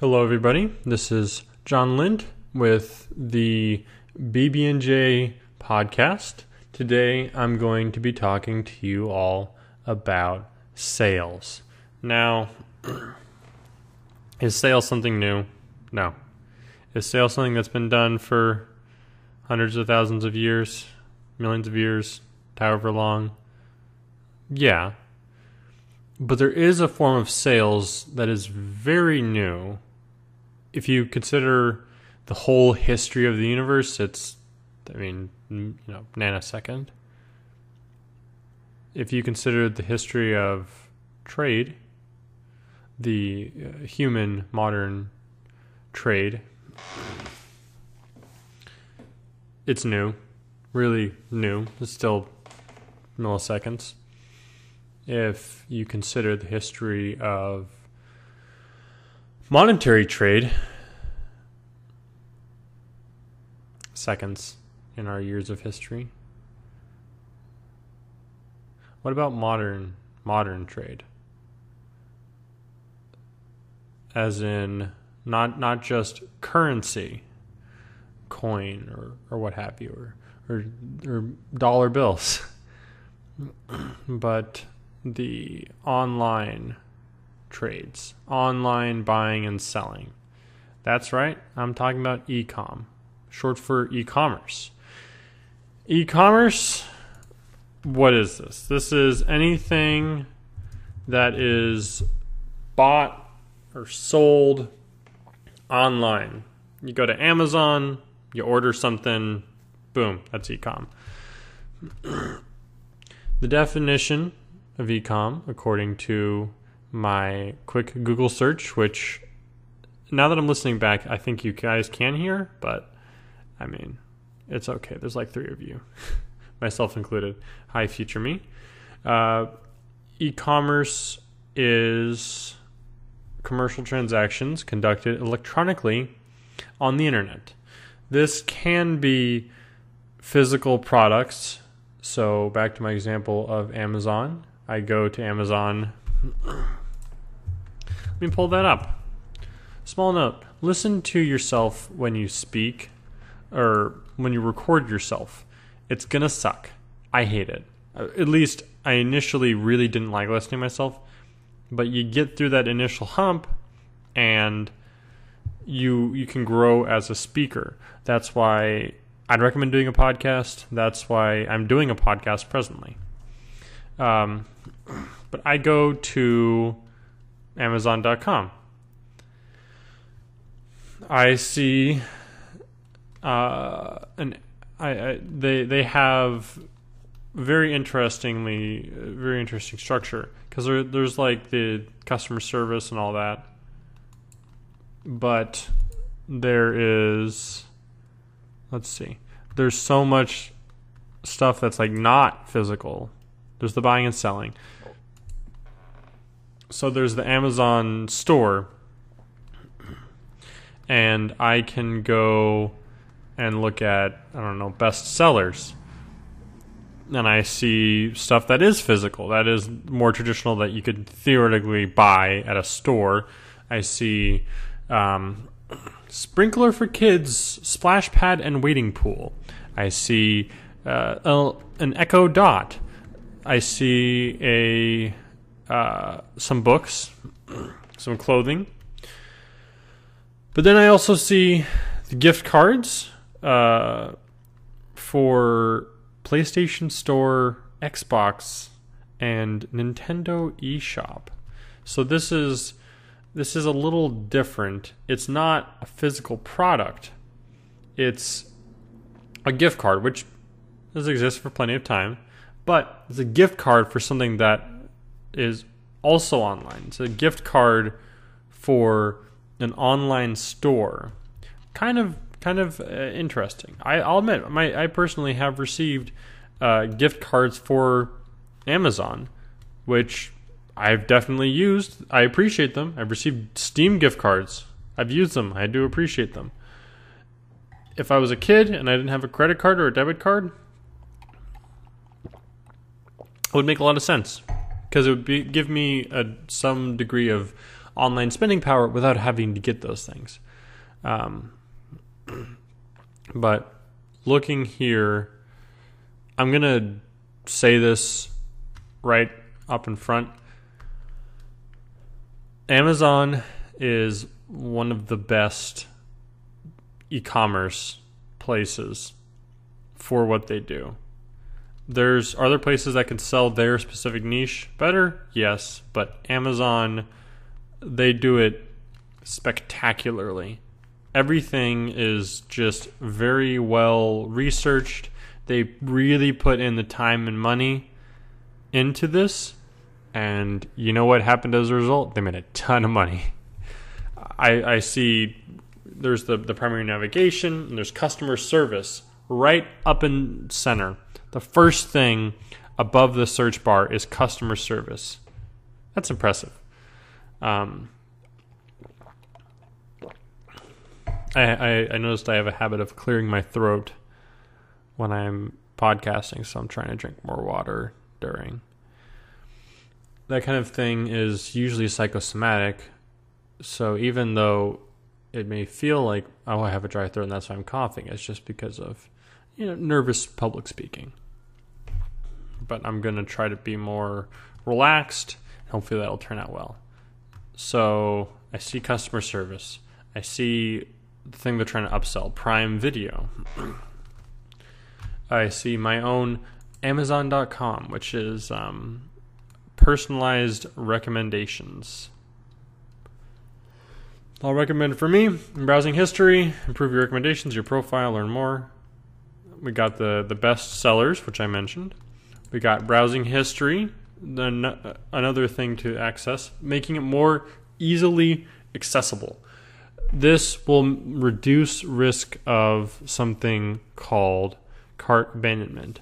Hello, everybody. This is John Lind with the BB&J podcast. Today, I'm going to be talking to you all about sales. Now, is sales something new? No. Is sales something that's been done for hundreds of thousands of years, millions of years, however long? Yeah. But there is a form of sales that is very new if you consider the whole history of the universe, it's, I mean, you know, nanosecond. If you consider the history of trade, the uh, human modern trade, it's new, really new. It's still milliseconds. If you consider the history of monetary trade, seconds in our years of history. What about modern modern trade? As in not not just currency, coin or, or what have you, or, or, or dollar bills, but the online trades, online buying and selling. That's right, I'm talking about e-com, short for e-commerce. E-commerce, what is this? This is anything that is bought or sold online. You go to Amazon, you order something, boom, that's e-com. the definition of e-com, according to my quick Google search, which now that I'm listening back, I think you guys can hear, but I mean, it's okay. There's like three of you, myself included. Hi, future me. Uh, e commerce is commercial transactions conducted electronically on the internet. This can be physical products. So, back to my example of Amazon. I go to Amazon let me pull that up. Small note listen to yourself when you speak or when you record yourself. It's going to suck. I hate it. Uh, at least I initially really didn't like listening to myself, but you get through that initial hump and you you can grow as a speaker. That's why I'd recommend doing a podcast. That's why I'm doing a podcast presently. Um, but I go to Amazon.com. I see uh, an I, I, they they have very interestingly very interesting structure because there, there's like the customer service and all that, but there is let's see there's so much stuff that's like not physical. There's the buying and selling so there's the Amazon store, and I can go and look at I don't know best sellers, and I see stuff that is physical, that is more traditional that you could theoretically buy at a store. I see um, sprinkler for kids, splash pad and wading pool. I see uh, an Echo Dot. I see a uh, some books, some clothing. But then I also see the gift cards uh, for PlayStation Store, Xbox, and Nintendo eShop. So this is this is a little different. It's not a physical product. It's a gift card, which does exist for plenty of time, but it's a gift card for something that is also online. It's a gift card for an online store. Kind of, kind of uh, interesting. I, will admit, my I personally have received uh, gift cards for Amazon, which I've definitely used. I appreciate them. I've received Steam gift cards. I've used them. I do appreciate them. If I was a kid and I didn't have a credit card or a debit card, it would make a lot of sense because it would be, give me a, some degree of online spending power without having to get those things. Um, but looking here, I'm going to say this right up in front. Amazon is one of the best e commerce places for what they do. There's other places that can sell their specific niche better, yes, but Amazon, they do it spectacularly. Everything is just very well researched. They really put in the time and money into this, and you know what happened as a result? They made a ton of money. I, I see there's the, the primary navigation and there's customer service right up in center. The first thing above the search bar is customer service. That's impressive. Um, I, I, I noticed I have a habit of clearing my throat when I'm podcasting, so I'm trying to drink more water during. That kind of thing is usually psychosomatic. So even though it may feel like, oh, I have a dry throat and that's why I'm coughing, it's just because of you know, nervous public speaking. But I'm going to try to be more relaxed. Hopefully that'll turn out well. So I see customer service. I see the thing they're trying to upsell, Prime Video. I see my own Amazon.com, which is um, personalized recommendations. I'll recommend for me browsing history, improve your recommendations, your profile, learn more we got the the best sellers, which I mentioned. We got browsing history, then another thing to access, making it more easily accessible. This will reduce risk of something called cart abandonment.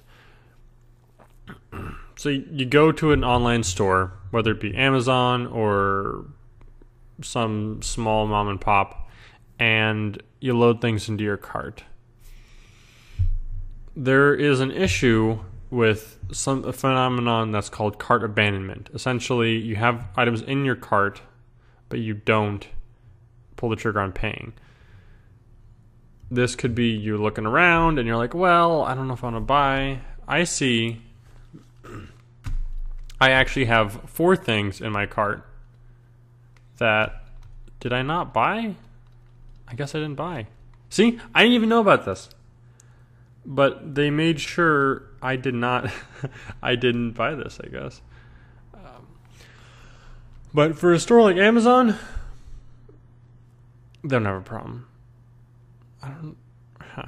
So you go to an online store, whether it be Amazon or some small mom and pop, and you load things into your cart there is an issue with some a phenomenon that's called cart abandonment. Essentially, you have items in your cart, but you don't pull the trigger on paying. This could be you looking around and you're like, well, I don't know if I want to buy. I see. I actually have four things in my cart that did I not buy? I guess I didn't buy. See, I didn't even know about this but they made sure I did not, I didn't buy this. I guess. Um, but for a store like Amazon, they don't have a problem. I don't. Huh.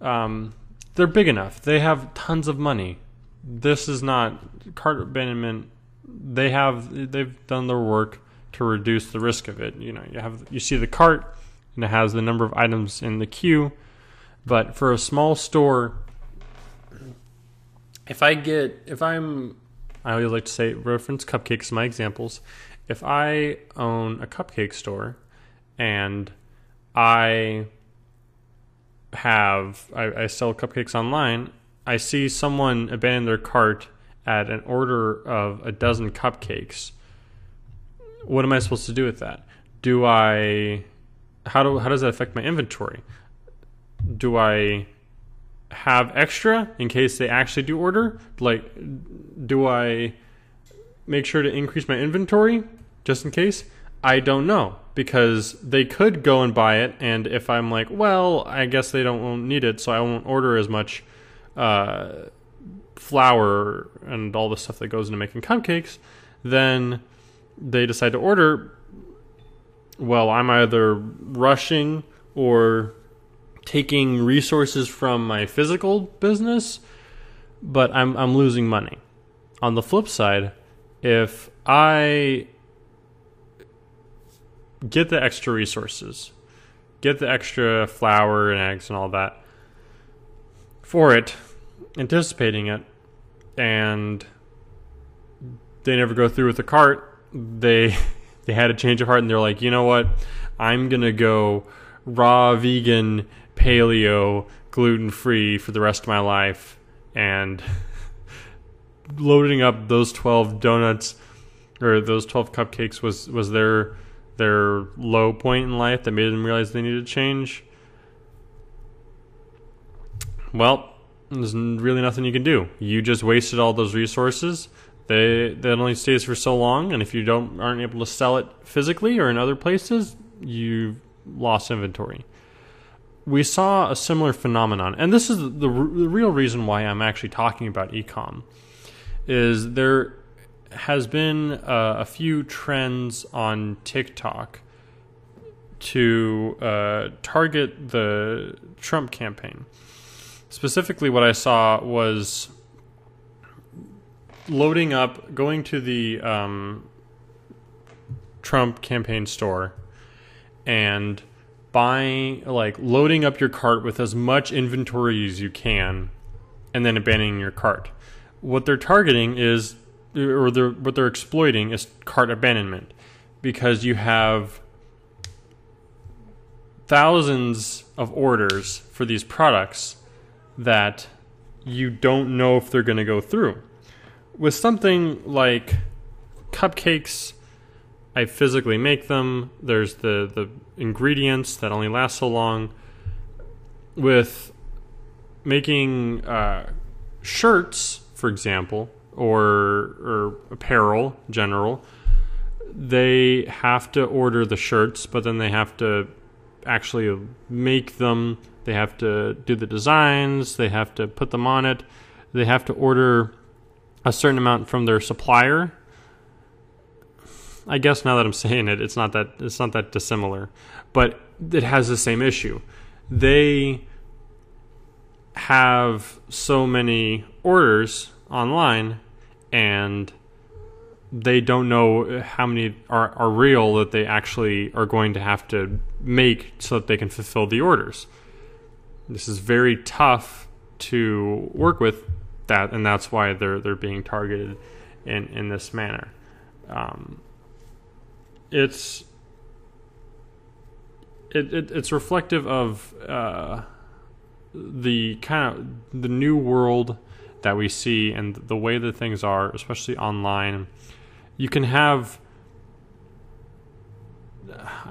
Um, they're big enough. They have tons of money. This is not cart abandonment. They have they've done their work to reduce the risk of it. You know, you have you see the cart and it has the number of items in the queue but for a small store, if I get, if I'm, I always like to say, reference cupcakes, my examples. If I own a cupcake store and I have, I, I sell cupcakes online, I see someone abandon their cart at an order of a dozen cupcakes. What am I supposed to do with that? Do I, how do, how does that affect my inventory? Do I have extra in case they actually do order? Like, do I make sure to increase my inventory just in case? I don't know because they could go and buy it, and if I'm like, well, I guess they don't won't need it, so I won't order as much uh, flour and all the stuff that goes into making cupcakes, then they decide to order. Well, I'm either rushing or taking resources from my physical business, but I'm I'm losing money. On the flip side, if I get the extra resources, get the extra flour and eggs and all that for it, anticipating it, and they never go through with the cart, they they had a change of heart and they're like, you know what, I'm gonna go raw vegan paleo, gluten free for the rest of my life, and loading up those 12 donuts or those 12 cupcakes was was their their low point in life that made them realize they needed to change. Well, there's really nothing you can do. You just wasted all those resources. They that only stays for so long, and if you don't aren't able to sell it physically or in other places, you lost inventory. We saw a similar phenomenon, and this is the, the real reason why I'm actually talking about ecom. Is there has been uh, a few trends on TikTok to uh, target the Trump campaign. Specifically, what I saw was loading up, going to the um, Trump campaign store and buying, like, loading up your cart with as much inventory as you can and then abandoning your cart. What they're targeting is, or they're, what they're exploiting is cart abandonment because you have thousands of orders for these products that you don't know if they're going to go through with something like cupcakes, I physically make them. There's the the ingredients that only last so long. With making uh, shirts, for example, or or apparel general, they have to order the shirts, but then they have to actually make them. They have to do the designs. They have to put them on it. They have to order a certain amount from their supplier. I guess now that I'm saying it, it's not that it's not that dissimilar, but it has the same issue. They have so many orders online and they don't know how many are, are real that they actually are going to have to make so that they can fulfill the orders. This is very tough to work with that, and that's why they're they're being targeted in in this manner. Um, it's it, it, it's reflective of uh, the kind of the new world that we see and the way that things are, especially online. You can have,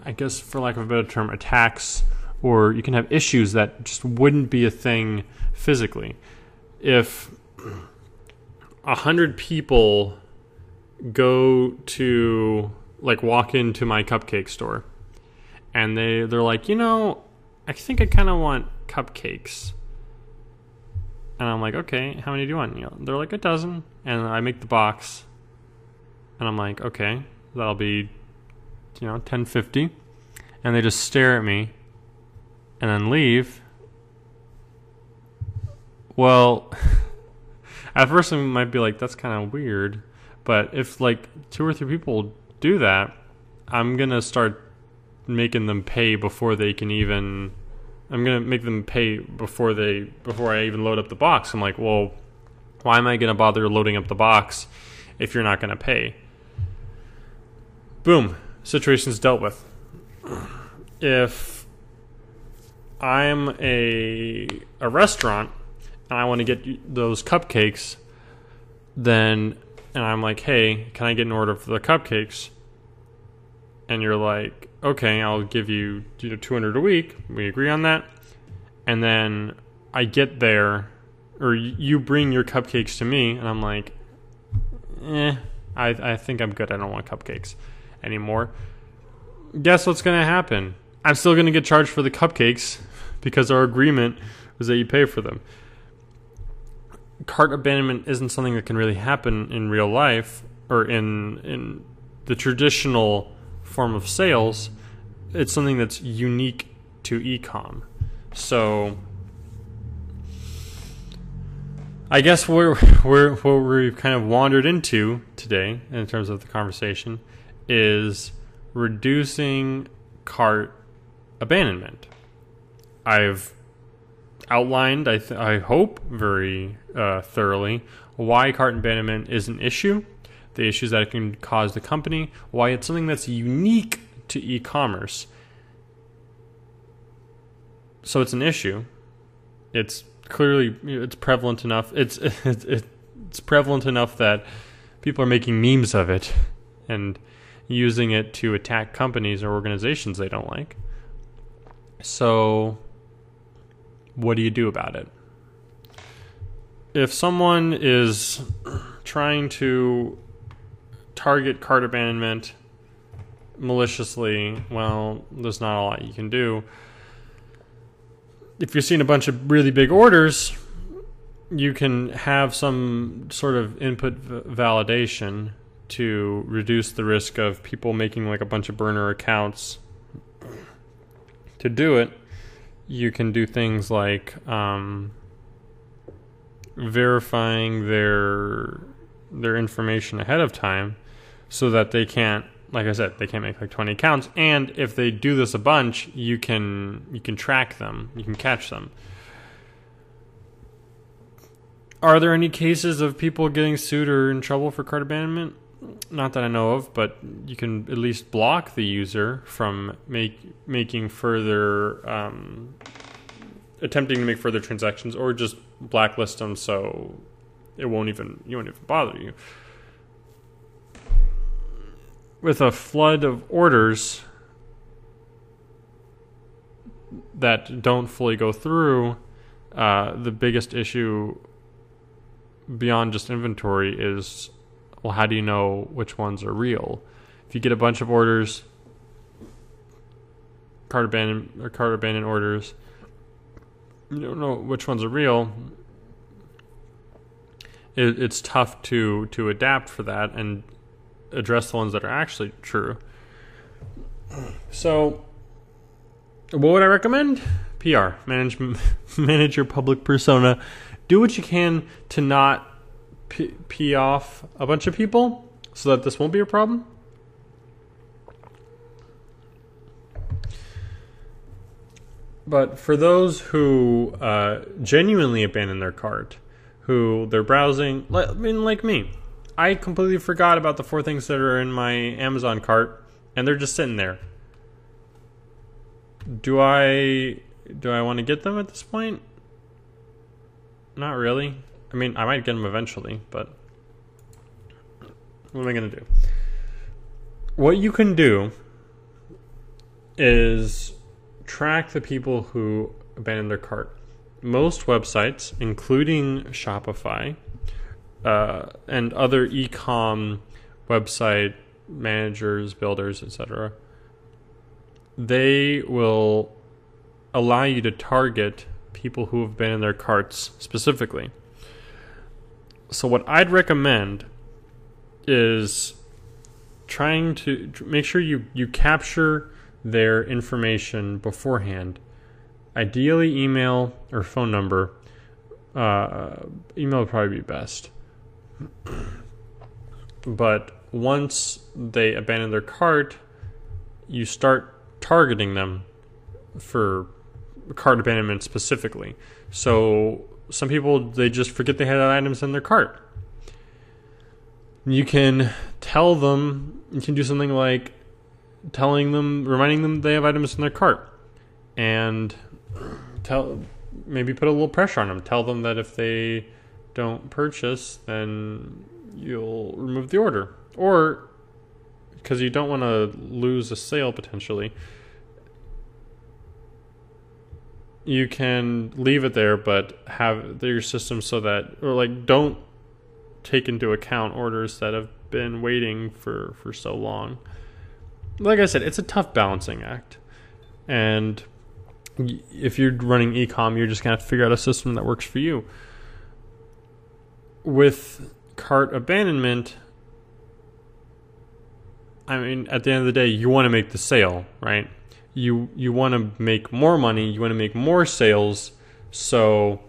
I guess, for lack of a better term, attacks, or you can have issues that just wouldn't be a thing physically. If a hundred people go to like walk into my cupcake store. And they they're like you know i think i kind of want cupcakes. And i'm like okay how many do you want? You know, they're like a dozen. And i make the box. And i'm like okay that'll be you know 1050 and they just stare at me and then leave. Well at first I might be like, that's kind of weird. But if like two or three people do that, I'm gonna start making them pay before they can even. I'm gonna make them pay before they before I even load up the box. I'm like, well, why am I gonna bother loading up the box if you're not gonna pay? Boom, situation's dealt with. If I'm a a restaurant and I want to get those cupcakes, then and I'm like, hey, can I get an order for the cupcakes? And you're like, okay, I'll give you you know 200 a week. We agree on that. And then I get there, or you bring your cupcakes to me, and I'm like, eh, I I think I'm good. I don't want cupcakes anymore. Guess what's gonna happen? I'm still gonna get charged for the cupcakes because our agreement was that you pay for them cart abandonment isn't something that can really happen in real life or in in the traditional form of sales. It's something that's unique to ecom. So I guess where where where we've kind of wandered into today in terms of the conversation is reducing cart abandonment. I've outlined, I, th- I hope, very uh, thoroughly why cart abandonment is an issue, the issues that it can cause the company, why it's something that's unique to e commerce. So it's an issue. It's clearly it's prevalent enough. It's it's, it's prevalent enough that people are making memes of it, and using it to attack companies or organizations they don't like. So, what do you do about it? If someone is trying to target cart abandonment maliciously, well, there's not a lot you can do. If you're seeing a bunch of really big orders, you can have some sort of input validation to reduce the risk of people making like a bunch of burner accounts. To do it, you can do things like um, verifying their their information ahead of time so that they can't like I said, they can't make like 20 accounts and if they do this a bunch, you can you can track them, you can catch them. Are there any cases of people getting sued or in trouble for cart abandonment? Not that I know of, but you can at least block the user from make making further um, attempting to make further transactions, or just blacklist them so it won't even you won't even bother you. With a flood of orders that don't fully go through, uh, the biggest issue beyond just inventory is well, how do you know which ones are real? If you get a bunch of orders, cart abandoned or cart abandoned orders, you don't know which ones are real. It, it's tough to to adapt for that and address the ones that are actually true. So, what would I recommend? PR manage manage your public persona do what you can to not pee off a bunch of people so that this won't be a problem. But for those who uh, genuinely abandon their cart, who they're browsing, I mean, like me, I completely forgot about the four things that are in my Amazon cart, and they're just sitting there. Do I do I want to get them at this point? Not really. I mean, I might get them eventually, but what am I going to do? What you can do is track the people who abandon their cart. Most websites, including Shopify uh, and other e-com website managers, builders, etc., they will allow you to target people who have been in their carts specifically. So, what I'd recommend is trying to make sure you, you capture their information beforehand. Ideally, email or phone number. Uh, email would probably be best. But once they abandon their cart, you start targeting them for cart abandonment specifically. So some people they just forget they had items in their cart. You can tell them you can do something like telling them reminding them they have items in their cart and tell maybe put a little pressure on them. Tell them that if they don't purchase then you'll remove the order. Or because you don't want to lose a sale potentially, you can leave it there, but have your system so that, or like, don't take into account orders that have been waiting for for so long. Like I said, it's a tough balancing act, and if you're running ecom, you're just gonna have to figure out a system that works for you. With cart abandonment, I mean, at the end of the day, you want to make the sale, right? you you want to make more money, you want to make more sales, so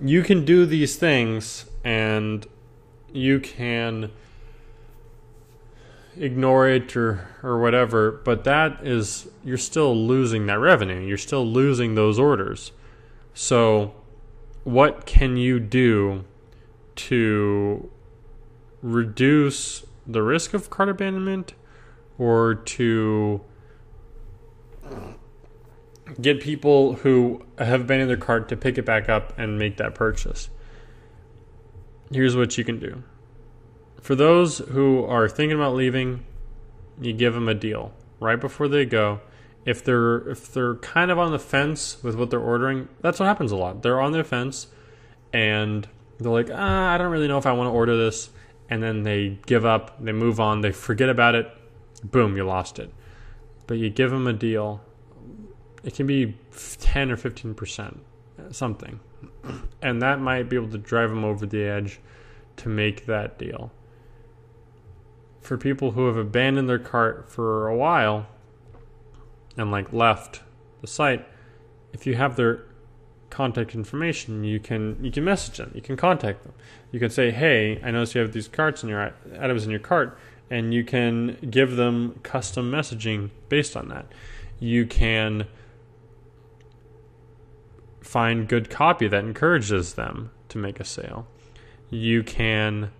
you can do these things and you can ignore it or or whatever, but that is you're still losing that revenue. You're still losing those orders. So what can you do to reduce the risk of cart abandonment or to get people who have in their cart to pick it back up and make that purchase. Here's what you can do. For those who are thinking about leaving, you give them a deal right before they go. If they're if they're kind of on the fence with what they're ordering, that's what happens a lot. They're on their fence and they're like, ah, I don't really know if I want to order this. And then they give up, they move on, they forget about it. Boom, you lost it. But you give them a deal. It can be 10 or 15%, something. And that might be able to drive them over the edge to make that deal. For people who have abandoned their cart for a while and like left the site, if you have their contact information, you can you can message them, you can contact them. You can say, "Hey, I notice you have these carts in your items in your cart," and you can give them custom messaging based on that. You can find good copy that encourages them to make a sale. You can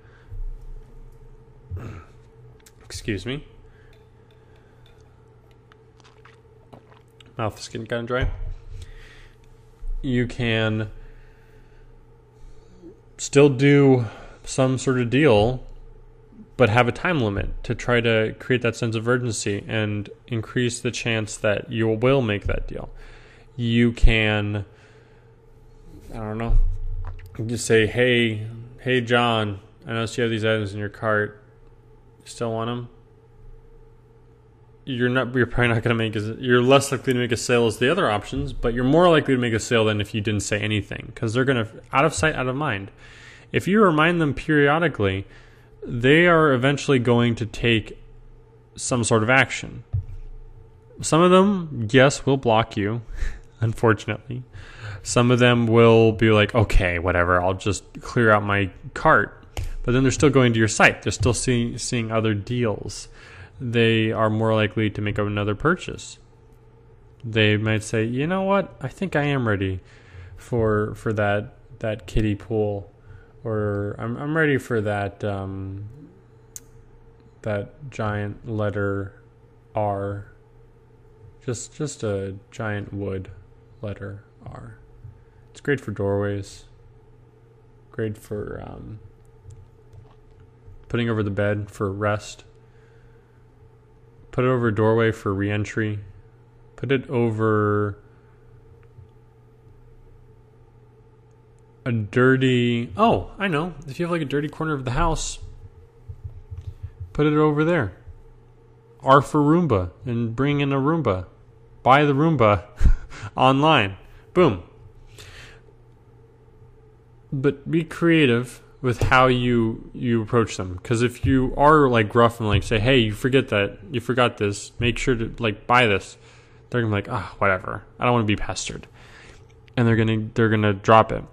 excuse me. Mouth is getting kind of dry you can still do some sort of deal, but have a time limit to try to create that sense of urgency and increase the chance that you will make that deal. You can, I don't know, just say, hey, hey, John, I noticed you have these items in your cart. You still want them? You're not you're probably not going to make a, you're less likely to make a sale as the other options, but you're more likely to make a sale than if you didn't say anything because they're going to out of sight, out of mind. If you remind them periodically, they are eventually going to take some sort of action. Some of them, yes, will block you, unfortunately. Some of them will be like, okay, whatever, I'll just clear out my cart. But then they're still going to your site. They're still seeing seeing other deals they are more likely to make another purchase. They might say, "You know what? I think I am ready for for that that kiddie pool, or I'm I'm ready for that um, that giant letter R. Just just a giant wood letter R. It's great for doorways. Great for um, putting over the bed for rest. Put it over doorway for reentry. Put it over a dirty. Oh, I know. If you have like a dirty corner of the house, put it over there. R for Roomba and bring in a Roomba. Buy the Roomba online. Boom. But be creative with how you you approach them. Because if you are like gruff and like say hey you forget that you forgot this make sure to like buy this they're gonna be like ah oh, whatever. I don't want to be pestered. And they're gonna they're gonna drop it.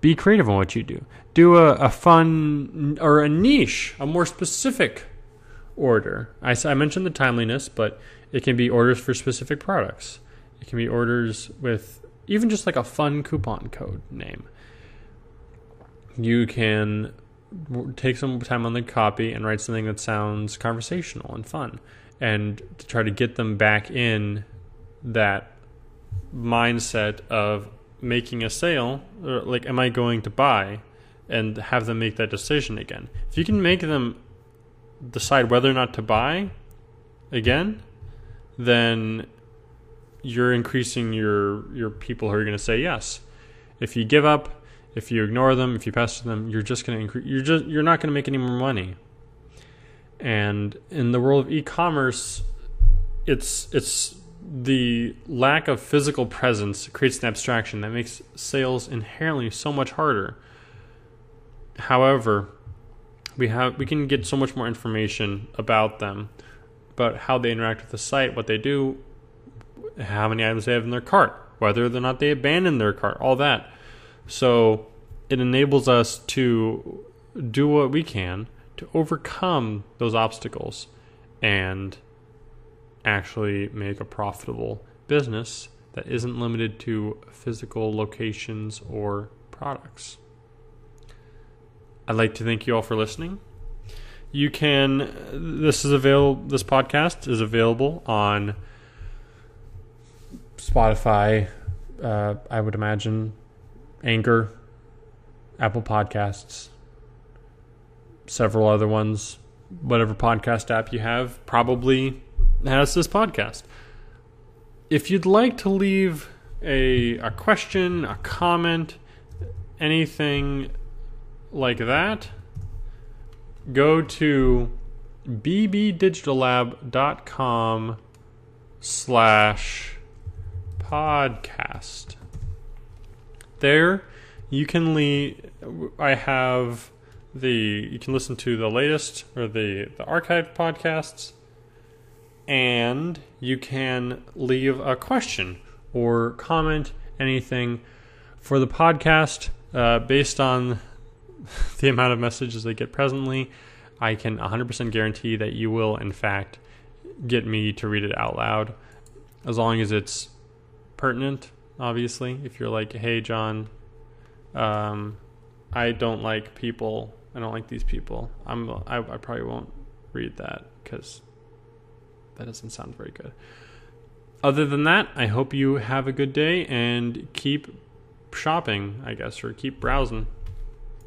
Be creative on what you do. Do a, a fun or a niche a more specific order. I, I mentioned the timeliness but it can be orders for specific products. It can be orders with even just like a fun coupon code name you can take some time on the copy and write something that sounds conversational and fun and to try to get them back in that mindset of making a sale or like am i going to buy and have them make that decision again? If you can make them decide whether or not to buy again then you're increasing your your people who are going to say yes. If you give up if you ignore them, if you pester them, you're just going to increase. You're just you're not going to make any more money. And in the world of e-commerce, it's it's the lack of physical presence creates an abstraction that makes sales inherently so much harder. However, we have we can get so much more information about them, about how they interact with the site, what they do, how many items they have in their cart, whether or not they abandon their cart, all that. So it enables us to do what we can to overcome those obstacles and actually make a profitable business that isn't limited to physical locations or products. I'd like to thank you all for listening. You can this is available this podcast is available on Spotify, uh, I would imagine Anchor, Apple Podcasts, several other ones. whatever podcast app you have probably has this podcast. If you'd like to leave a, a question, a comment, anything like that, go to bbdigitallab.com slash podcast. There you can leave I have the you can listen to the latest or the the archived podcasts and you can leave a question or comment anything for the podcast uh, based on the amount of messages they get presently. I can 100% guarantee that you will in fact get me to read it out loud as long as it's pertinent obviously if you're like hey john um, I don't like people. I don't like these people. I'm. I, I probably won't read that because that doesn't sound very good. Other than that, I hope you have a good day and keep shopping, I guess, or keep browsing.